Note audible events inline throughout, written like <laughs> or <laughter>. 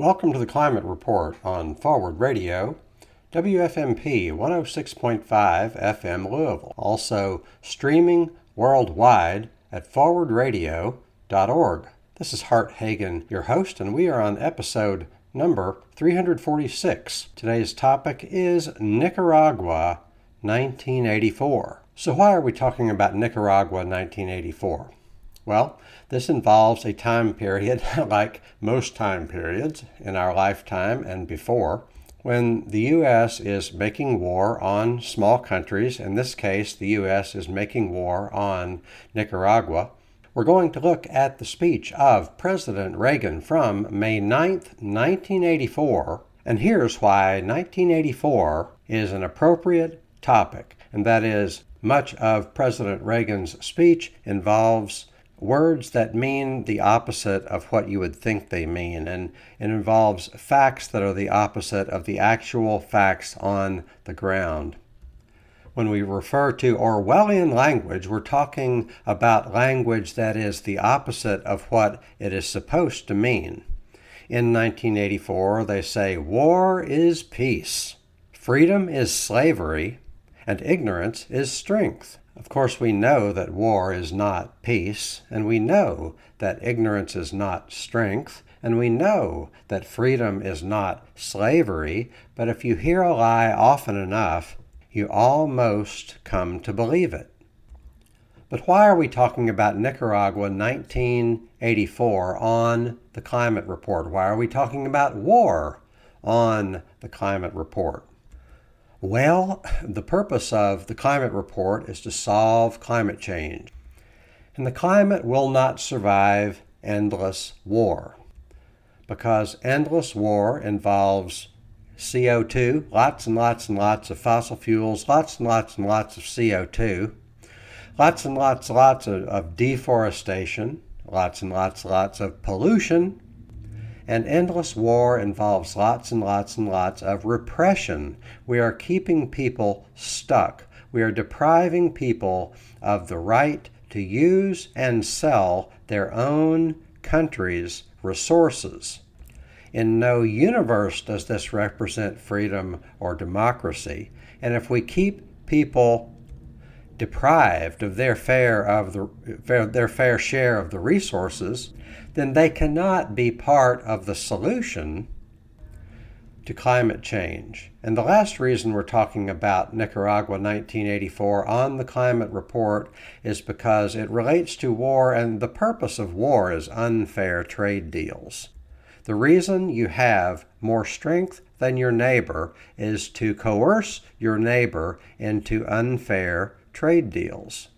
Welcome to the Climate Report on Forward Radio, WFMP 106.5 FM Louisville. Also streaming worldwide at forwardradio.org. This is Hart Hagen, your host, and we are on episode number 346. Today's topic is Nicaragua 1984. So, why are we talking about Nicaragua 1984? Well, this involves a time period, <laughs> like most time periods in our lifetime and before, when the U.S. is making war on small countries. In this case, the U.S. is making war on Nicaragua. We're going to look at the speech of President Reagan from May 9, 1984. And here's why 1984 is an appropriate topic, and that is much of President Reagan's speech involves words that mean the opposite of what you would think they mean, and it involves facts that are the opposite of the actual facts on the ground. When we refer to Orwellian language, we're talking about language that is the opposite of what it is supposed to mean. In 1984, they say war is peace, freedom is slavery, and ignorance is strength. Of course, we know that war is not peace, and we know that ignorance is not strength, and we know that freedom is not slavery, but if you hear a lie often enough, you almost come to believe it. But why are we talking about Nicaragua 1984 on the climate report? Why are we talking about war on the climate report? Well, the purpose of the climate report is to solve climate change. And the climate will not survive endless war because endless war involves CO2, lots and lots and lots of fossil fuels, lots and lots and lots of CO2, lots and lots and lots of, of deforestation, lots and lots and lots of pollution, and endless war involves lots and lots and lots of repression. We are keeping people stuck. We are depriving people of the right to use and sell their own country's resources. In no universe does this represent freedom or democracy. And if we keep people deprived of their fair of the their fair share of the resources, then they cannot be part of the solution to climate change. And the last reason we're talking about Nicaragua 1984 on the climate report is because it relates to war, and the purpose of war is unfair trade deals. The reason you have more strength than your neighbor is to coerce your neighbor into unfair trade deals.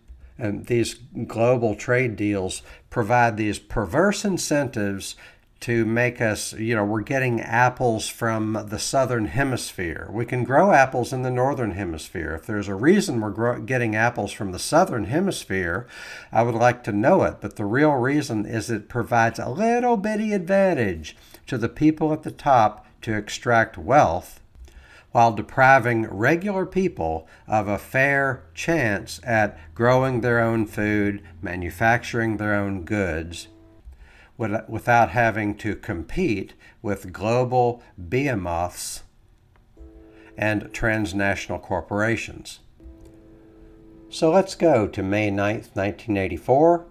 And these global trade deals provide these perverse incentives to make us, you know, we're getting apples from the southern hemisphere. We can grow apples in the northern hemisphere. If there's a reason we're grow- getting apples from the southern hemisphere, I would like to know it. But the real reason is it provides a little bitty advantage to the people at the top to extract wealth while depriving regular people of a fair chance at growing their own food, manufacturing their own goods, without having to compete with global behemoths and transnational corporations. So let's go to May 9, 1984.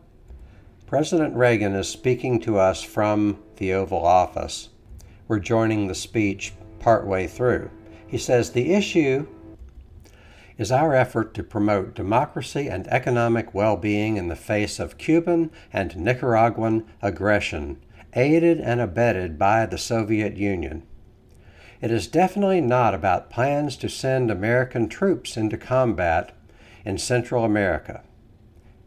President Reagan is speaking to us from the Oval Office. We're joining the speech partway through. He says the issue is our effort to promote democracy and economic well being in the face of Cuban and Nicaraguan aggression, aided and abetted by the Soviet Union. It is definitely not about plans to send American troops into combat in Central America.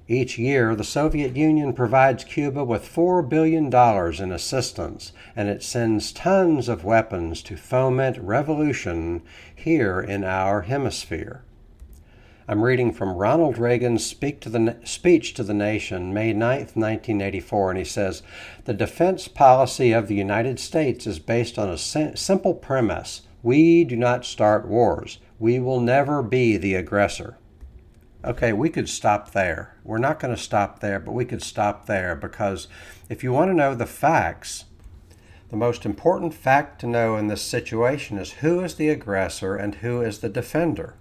Each year, the Soviet Union provides Cuba with $4 billion in assistance, and it sends tons of weapons to foment revolution here in our hemisphere. I'm reading from Ronald Reagan's speak to the, speech to the nation, May 9, 1984, and he says The defense policy of the United States is based on a simple premise we do not start wars, we will never be the aggressor. Okay, we could stop there. We're not going to stop there, but we could stop there because if you want to know the facts, The most important fact to know in this situation is who is the aggressor and who is the defender.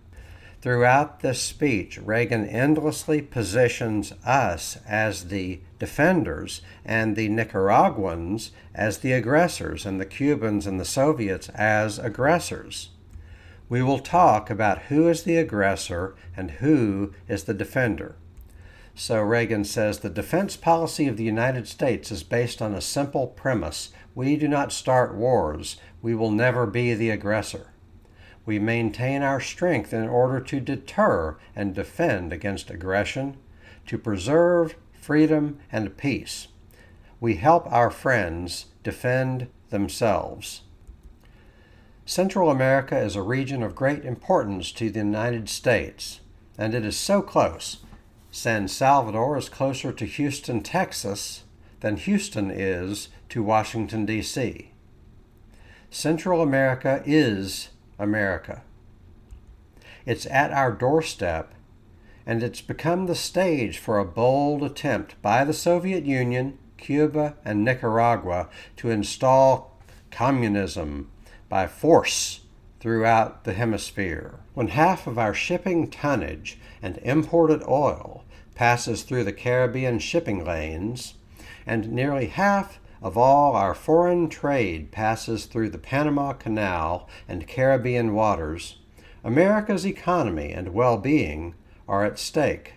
Throughout this speech, Reagan endlessly positions us as the defenders and the Nicaraguans as the aggressors and the Cubans and the Soviets as aggressors. We will talk about who is the aggressor and who is the defender. So Reagan says the defense policy of the United States is based on a simple premise we do not start wars, we will never be the aggressor. We maintain our strength in order to deter and defend against aggression, to preserve freedom and peace. We help our friends defend themselves. Central America is a region of great importance to the United States, and it is so close San Salvador is closer to Houston, Texas, than Houston is to Washington, D.C. Central America is America. It's at our doorstep, and it's become the stage for a bold attempt by the Soviet Union, Cuba, and Nicaragua to install communism by force throughout the hemisphere. When half of our shipping tonnage and imported oil passes through the Caribbean shipping lanes, and nearly half of all our foreign trade passes through the Panama Canal and Caribbean waters, America's economy and well being are at stake.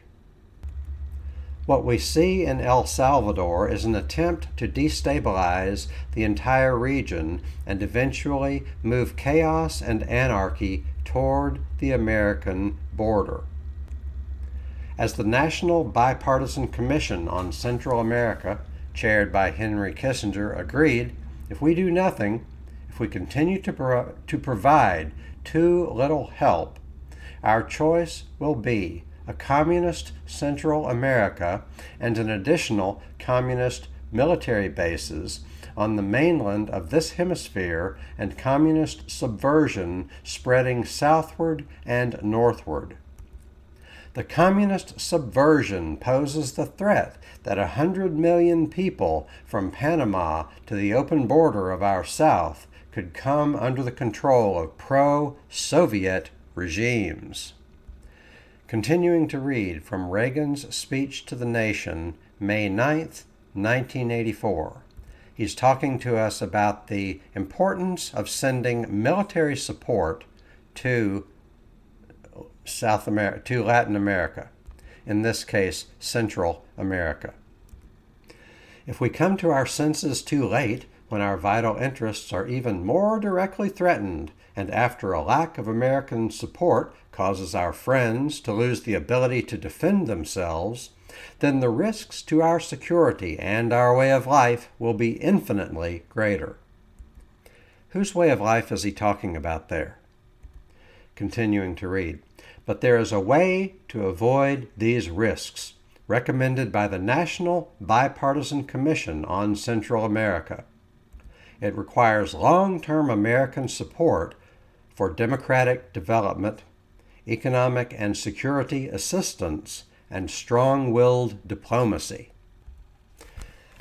What we see in El Salvador is an attempt to destabilize the entire region and eventually move chaos and anarchy toward the American border. As the National Bipartisan Commission on Central America, chaired by Henry Kissinger, agreed if we do nothing, if we continue to, pro- to provide too little help, our choice will be a communist Central America, and an additional communist military bases on the mainland of this hemisphere and communist subversion spreading southward and northward. The communist subversion poses the threat that a hundred million people from Panama to the open border of our South could come under the control of pro Soviet regimes. Continuing to read from Reagan's speech to the nation, May 9th, 1984. He's talking to us about the importance of sending military support to South America, to Latin America, in this case, Central America. If we come to our senses too late, when our vital interests are even more directly threatened, and after a lack of American support causes our friends to lose the ability to defend themselves, then the risks to our security and our way of life will be infinitely greater. Whose way of life is he talking about there? Continuing to read. But there is a way to avoid these risks, recommended by the National Bipartisan Commission on Central America. It requires long term American support for democratic development, economic and security assistance, and strong willed diplomacy.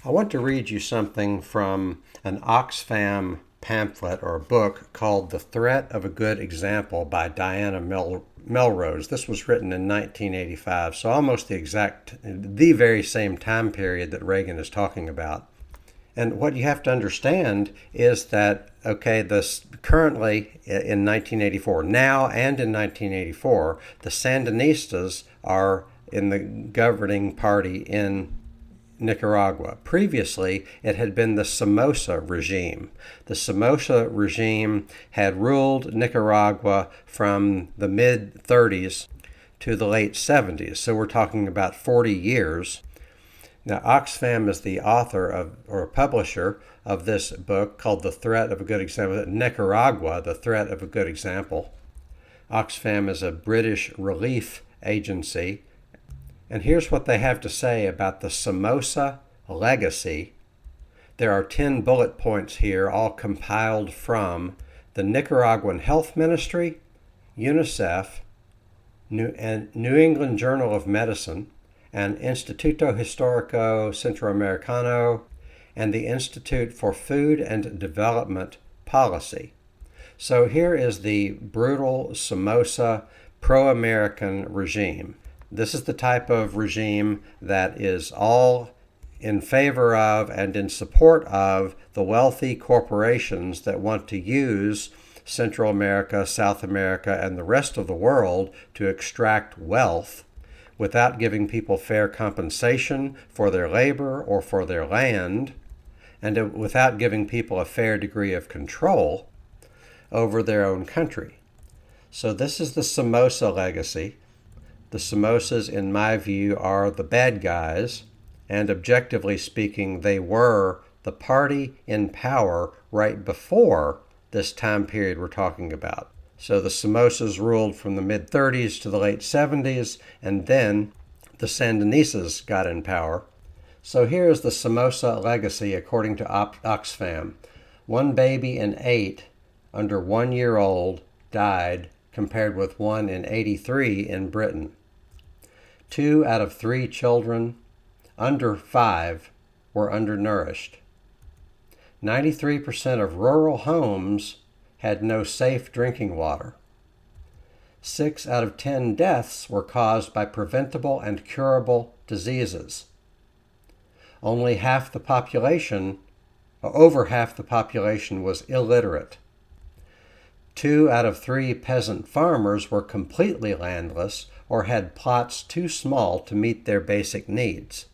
I want to read you something from an Oxfam pamphlet or book called The Threat of a Good Example by Diana Mel- Melrose. This was written in 1985, so almost the exact, the very same time period that Reagan is talking about. And what you have to understand is that, okay, this currently in 1984, now and in 1984, the Sandinistas are in the governing party in Nicaragua. Previously, it had been the Somoza regime. The Somoza regime had ruled Nicaragua from the mid 30s to the late 70s. So we're talking about 40 years. Now, Oxfam is the author of or publisher of this book called The Threat of a Good Example Nicaragua, The Threat of a Good Example. Oxfam is a British relief agency and here's what they have to say about the Somoza legacy. There are 10 bullet points here, all compiled from the Nicaraguan Health Ministry, UNICEF, New, and New England Journal of Medicine, and Instituto Histórico Centroamericano, and the Institute for Food and Development Policy. So here is the brutal Somoza pro American regime. This is the type of regime that is all in favor of and in support of the wealthy corporations that want to use Central America, South America, and the rest of the world to extract wealth without giving people fair compensation for their labor or for their land, and without giving people a fair degree of control over their own country. So, this is the Somoza legacy. The Somozas, in my view, are the bad guys, and objectively speaking, they were the party in power right before this time period we're talking about. So the Somozas ruled from the mid 30s to the late 70s, and then the Sandinistas got in power. So here is the Somoza legacy according to Oxfam. One baby in eight under one year old died, compared with one in 83 in Britain. Two out of three children under five were undernourished. 93% of rural homes had no safe drinking water. Six out of ten deaths were caused by preventable and curable diseases. Only half the population, over half the population, was illiterate. Two out of three peasant farmers were completely landless or had plots too small to meet their basic needs.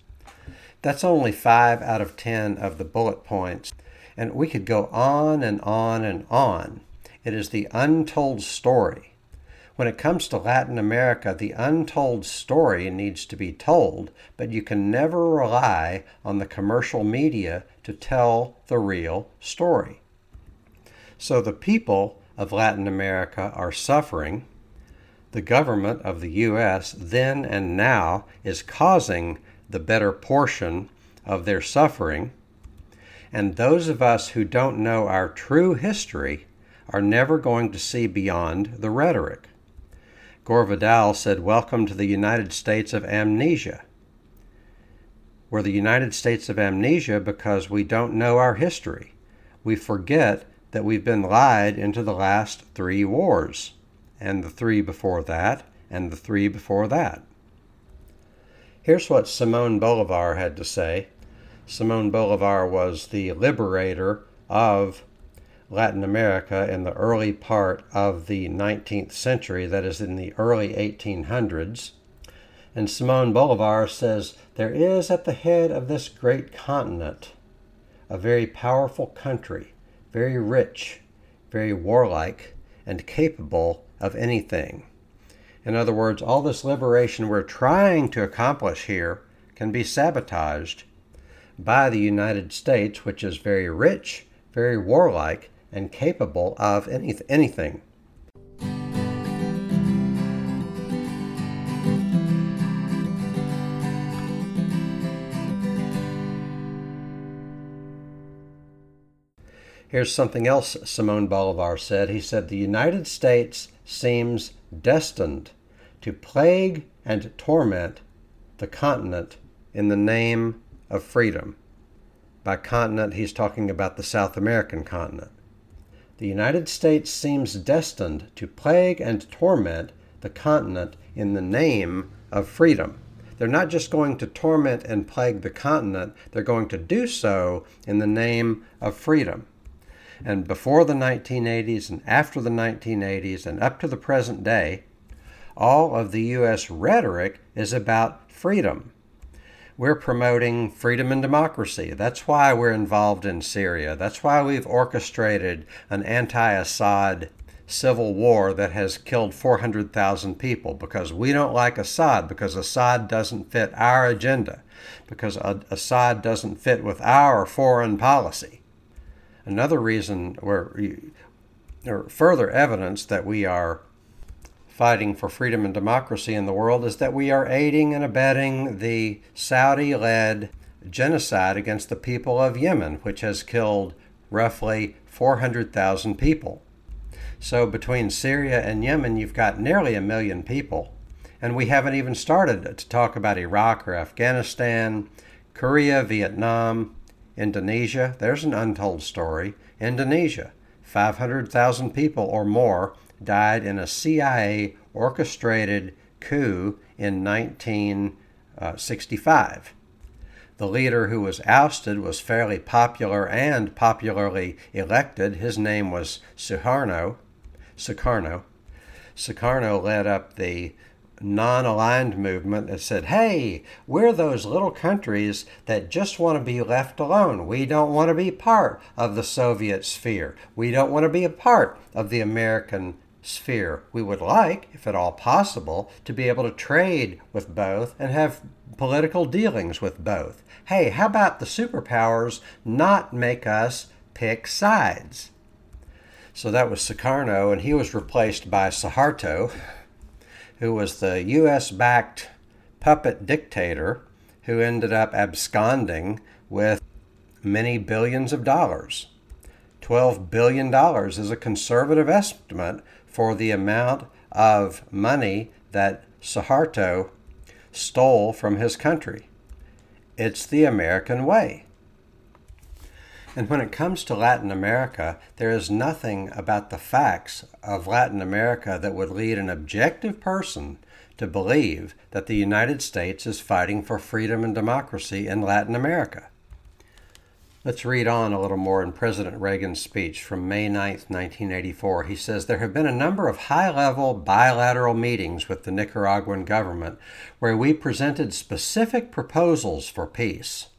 That's only five out of ten of the bullet points and we could go on and on and on. It is the untold story. When it comes to Latin America, the untold story needs to be told, but you can never rely on the commercial media to tell the real story. So the people of Latin America are suffering. The government of the U.S. then and now is causing the better portion of their suffering and those of us who don't know our true history are never going to see beyond the rhetoric. Gore Vidal said, Welcome to the United States of Amnesia. We're the United States of Amnesia because we don't know our history. We forget that we've been lied into the last three wars, and the three before that, and the three before that. Here's what Simone Bolivar had to say Simon Bolivar was the liberator of Latin America in the early part of the 19th century, that is, in the early 1800s. And Simon Bolivar says, There is at the head of this great continent a very powerful country, very rich, very warlike, and capable of anything. In other words, all this liberation we're trying to accomplish here can be sabotaged by the United States, which is very rich, very warlike, and capable of any, anything. Here's something else Simon Bolivar said. He said, The United States seems destined to plague and torment the continent in the name of freedom. By continent, he's talking about the South American continent. The United States seems destined to plague and torment the continent in the name of freedom. They're not just going to torment and plague the continent, they're going to do so in the name of freedom. And before the 1980s and after the 1980s and up to the present day, all of the U.S. rhetoric is about freedom we're promoting freedom and democracy. That's why we're involved in Syria. That's why we've orchestrated an anti Assad civil war that has killed 400,000 people because we don't like Assad, because Assad doesn't fit our agenda, because Assad doesn't fit with our foreign policy. Another reason, or further evidence that we are fighting for freedom and democracy in the world is that we are aiding and abetting the Saudi led genocide against the people of Yemen, which has killed roughly 400,000 people. So between Syria and Yemen, you've got nearly a million people. And we haven't even started to talk about Iraq or Afghanistan, Korea, Vietnam, Indonesia, there's an untold story. Indonesia, 500,000 people or more died in a CIA orchestrated coup in 1965. Uh, the leader who was ousted was fairly popular and popularly elected. His name was Suharno. Sukarno. Sukarno led up the non aligned movement that said, hey, we're those little countries that just want to be left alone. We don't want to be part of the Soviet sphere. We don't want to be a part of the American sphere. We would like, if at all possible, to be able to trade with both and have political dealings with both. Hey, how about the superpowers not make us pick sides? So that was Sukarno, and he was replaced by Suharto, who was the U.S. backed puppet dictator who ended up absconding with many billions of dollars. $12 billion is a conservative estimate for the amount of money that Suharto stole from his country. It's the American way. And when it comes to Latin America, there is nothing about the facts of Latin America that would lead an objective person to believe that the United States is fighting for freedom and democracy in Latin America. Let's read on a little more in President Reagan's speech from May 9, 1984. He says There have been a number of high level bilateral meetings with the Nicaraguan government where we presented specific proposals for peace.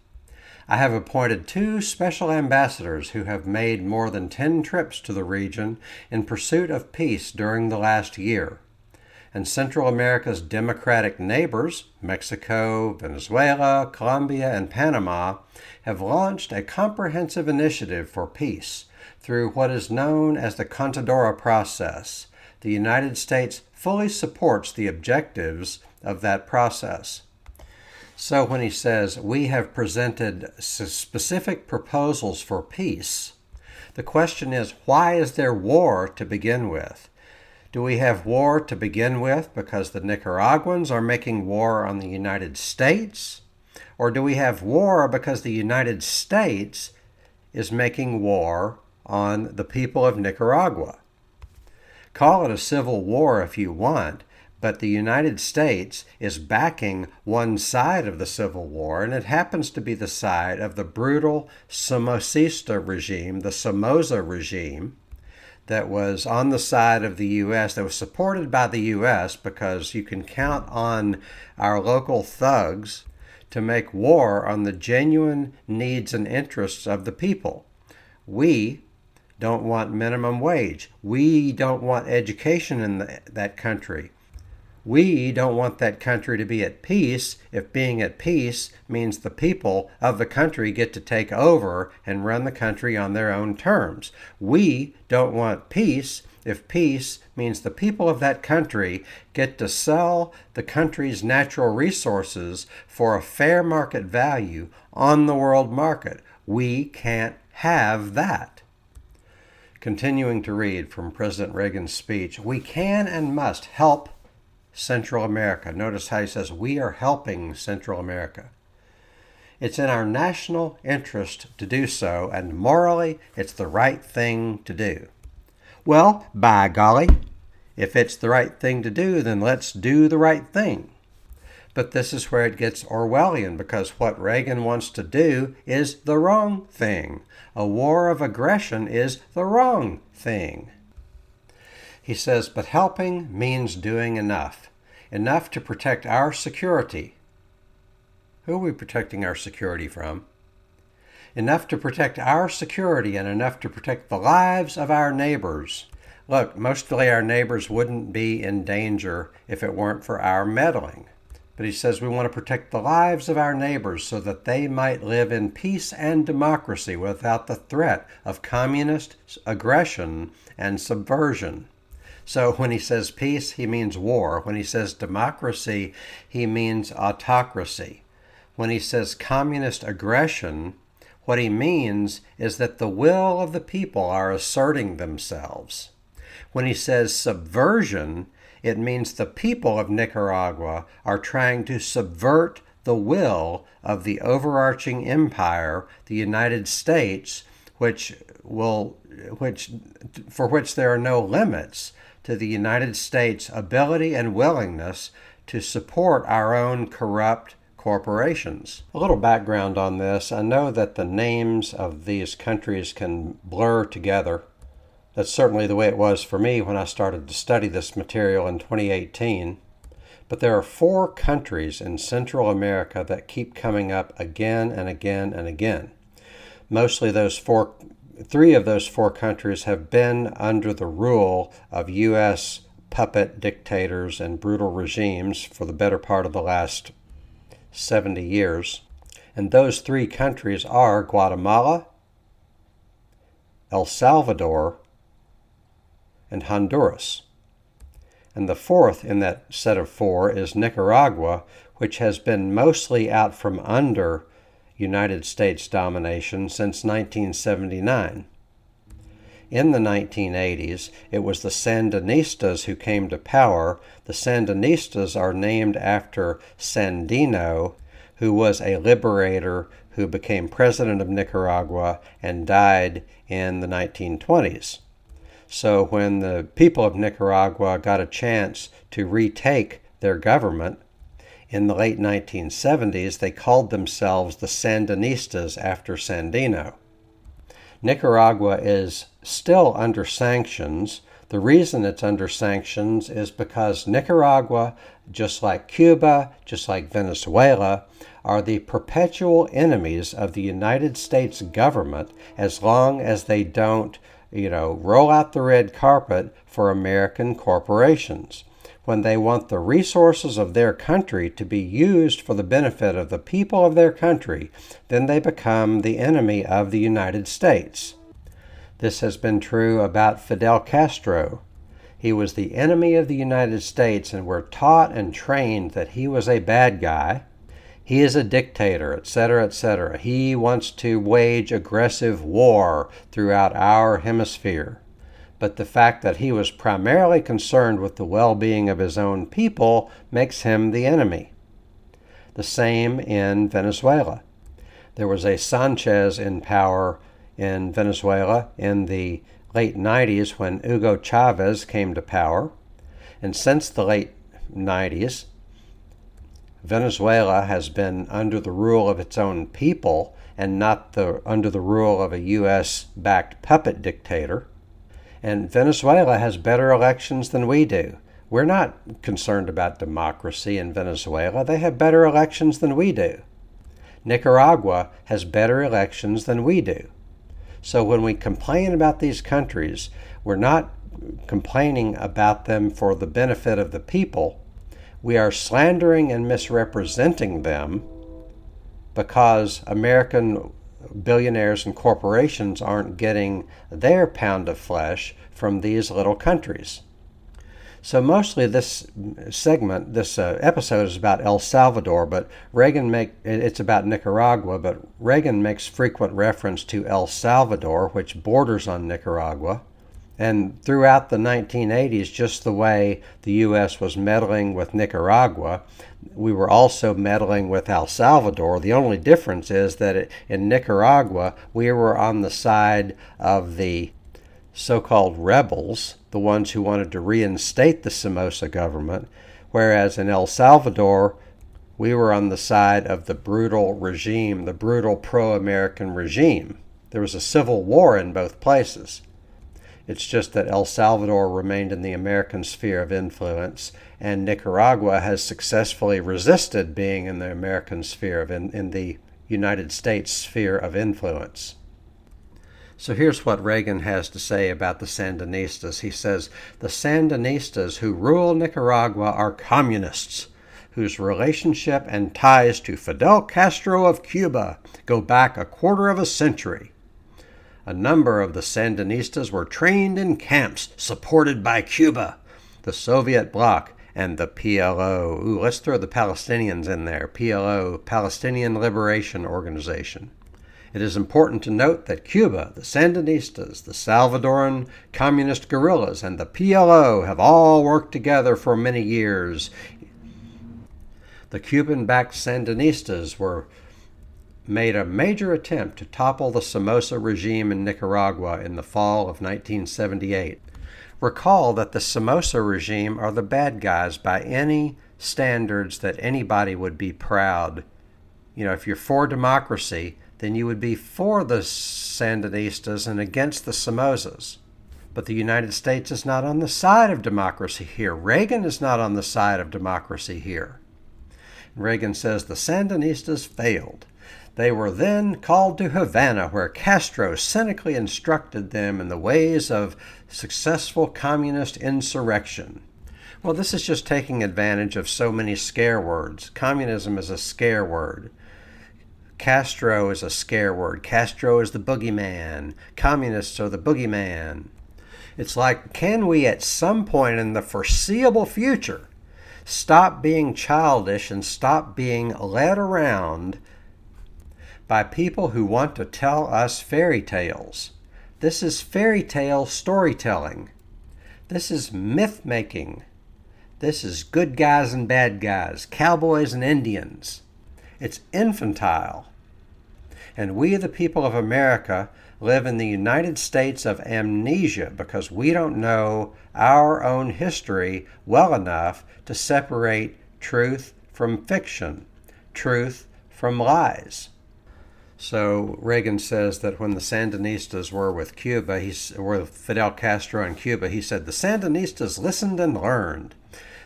I have appointed two special ambassadors who have made more than 10 trips to the region in pursuit of peace during the last year and Central America's democratic neighbors, Mexico, Venezuela, Colombia, and Panama, have launched a comprehensive initiative for peace through what is known as the Contadora process. The United States fully supports the objectives of that process. So when he says, We have presented specific proposals for peace, the question is, why is there war to begin with? Do we have war to begin with because the Nicaraguans are making war on the United States? Or do we have war because the United States is making war on the people of Nicaragua? Call it a civil war if you want, but the United States is backing one side of the Civil War, and it happens to be the side of the brutal Somocista regime, the Somoza regime, that was on the side of the U.S., that was supported by the U.S., because you can count on our local thugs to make war on the genuine needs and interests of the people. We don't want minimum wage. We don't want education in the, that country. We don't want that country to be at peace if being at peace means the people of the country get to take over and run the country on their own terms. We don't want peace if peace means the people of that country get to sell the country's natural resources for a fair market value on the world market. We can't have that. Continuing to read from President Reagan's speech, we can and must help Central America. Notice how he says, We are helping Central America. It's in our national interest to do so, and morally, it's the right thing to do. Well, by golly, if it's the right thing to do, then let's do the right thing. But this is where it gets Orwellian because what Reagan wants to do is the wrong thing. A war of aggression is the wrong thing. He says, but helping means doing enough. Enough to protect our security. Who are we protecting our security from? Enough to protect our security and enough to protect the lives of our neighbors. Look, mostly our neighbors wouldn't be in danger if it weren't for our meddling. But he says we want to protect the lives of our neighbors so that they might live in peace and democracy without the threat of communist aggression and subversion. So when he says peace, he means war. When he says democracy, he means autocracy. When he says communist aggression, what he means is that the will of the people are asserting themselves. When he says subversion, it means the people of Nicaragua are trying to subvert the will of the overarching empire, the United States, which will which for which there are no limits to the United States' ability and willingness to support our own corrupt corporations. A little background on this I know that the names of these countries can blur together. That's certainly the way it was for me when I started to study this material in 2018. But there are four countries in Central America that keep coming up again and again and again. Mostly those four three of those four countries have been under the rule of U.S. puppet dictators and brutal regimes for the better part of the last 70 years. And those three countries are Guatemala, El Salvador, and Honduras. And the fourth in that set of four is Nicaragua, which has been mostly out from under United States domination since 1979. In the 1980s, it was the Sandinistas who came to power. The Sandinistas are named after Sandino, who was a liberator who became president of Nicaragua and died in the 1920s. So, when the people of Nicaragua got a chance to retake their government, in the late 1970s, they called themselves the Sandinistas after Sandino. Nicaragua is still under sanctions. The reason it's under sanctions is because Nicaragua, just like Cuba, just like Venezuela, are the perpetual enemies of the United States government as long as they don't, you know, roll out the red carpet for American corporations when they want the resources of their country to be used for the benefit of the people of their country, then they become the enemy of the United States. This has been true about Fidel Castro. He was the enemy of the United States, and we're taught and trained that he was a bad guy. He is a dictator, etc., etc. He wants to wage aggressive war throughout our hemisphere but the fact that he was primarily concerned with the well being of his own people makes him the enemy. The same in Venezuela. There was a Sanchez in power in Venezuela in the late 90s when Hugo Chavez came to power. And since the late 90s, Venezuela has been under the rule of its own people and not the, under the rule of a U.S. backed puppet dictator. And Venezuela has better elections than we do. We're not concerned about democracy in Venezuela. They have better elections than we do. Nicaragua has better elections than we do. So when we complain about these countries, we're not complaining about them for the benefit of the people. We are slandering and misrepresenting them because American billionaires and corporations aren't getting their pound of flesh from these little countries. So, mostly this segment, this uh, episode is about El Salvador, but Reagan make it's about Nicaragua, but Reagan makes frequent reference to El Salvador, which borders on Nicaragua. And throughout the 1980s, just the way the U.S. was meddling with Nicaragua, we were also meddling with El Salvador. The only difference is that in Nicaragua, we were on the side of the so called rebels, the ones who wanted to reinstate the Somoza government, whereas in El Salvador, we were on the side of the brutal regime, the brutal pro American regime. There was a civil war in both places. It's just that El Salvador remained in the American sphere of influence, and Nicaragua has successfully resisted being in the American sphere of in, in the United States sphere of influence. So here's what Reagan has to say about the Sandinistas. He says the Sandinistas who rule Nicaragua are communists whose relationship and ties to Fidel Castro of Cuba go back a quarter of a century a number of the Sandinistas were trained in camps supported by Cuba, the Soviet bloc, and the PLO. Ooh, let's throw the Palestinians in there. PLO, Palestinian Liberation Organization. It is important to note that Cuba, the Sandinistas, the Salvadoran communist guerrillas, and the PLO have all worked together for many years the Cuban backed Sandinistas were made a major attempt to topple the Somoza regime in Nicaragua in the fall of 1978. Recall that the Somoza regime are the bad guys by any standards that anybody would be proud. You know, if you're for democracy, then you would be for the Sandinistas and against the Somozas. But the United States is not on the side of democracy here. Reagan is not on the side of democracy here. Reagan says the Sandinistas failed. They were then called to Havana, where Castro cynically instructed them in the ways of successful communist insurrection. Well, this is just taking advantage of so many scare words. Communism is a scare word. Castro is a scare word. Castro is the boogeyman. Communists are the boogeyman. It's like, can we at some point in the foreseeable future stop being childish and stop being led around by people who want to tell us fairy tales? This is fairy tale storytelling. This is myth making. This is good guys and bad guys, cowboys and Indians. It's infantile. And we, the people of America, live in the United States of amnesia because we don't know our own history well enough to separate truth from fiction, truth from lies. So Reagan says that when the Sandinistas were with Cuba, he, were with Fidel Castro in Cuba, he said the Sandinistas listened and learned.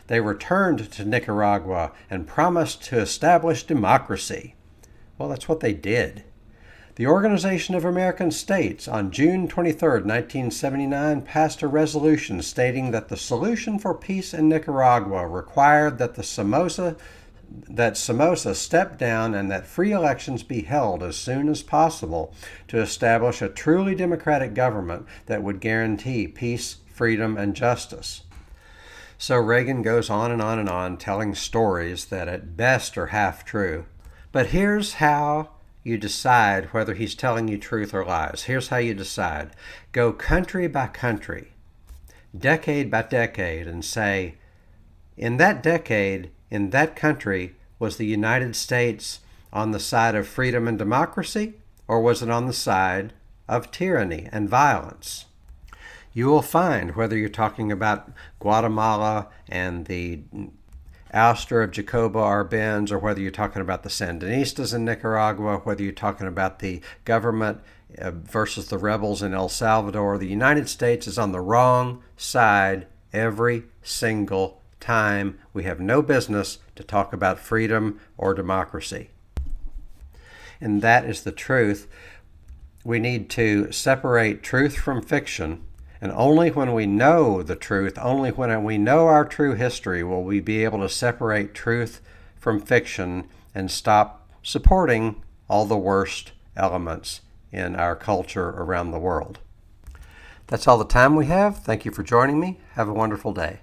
They returned to Nicaragua and promised to establish democracy. Well, that's what they did. The Organization of American States on June 23, 1979, passed a resolution stating that the solution for peace in Nicaragua required that the Somoza that Somoza step down and that free elections be held as soon as possible to establish a truly democratic government that would guarantee peace, freedom, and justice. So Reagan goes on and on and on telling stories that at best are half true. But here's how you decide whether he's telling you truth or lies. Here's how you decide go country by country, decade by decade, and say, in that decade, in that country, was the United States on the side of freedom and democracy, or was it on the side of tyranny and violence? You will find whether you're talking about Guatemala and the ouster of Jacobo Arbenz, or whether you're talking about the Sandinistas in Nicaragua, whether you're talking about the government uh, versus the rebels in El Salvador, the United States is on the wrong side every single time. We have no business to talk about freedom or democracy. And that is the truth. We need to separate truth from fiction and only when we know the truth, only when we know our true history, will we be able to separate truth from fiction and stop supporting all the worst elements in our culture around the world. That's all the time we have. Thank you for joining me. Have a wonderful day.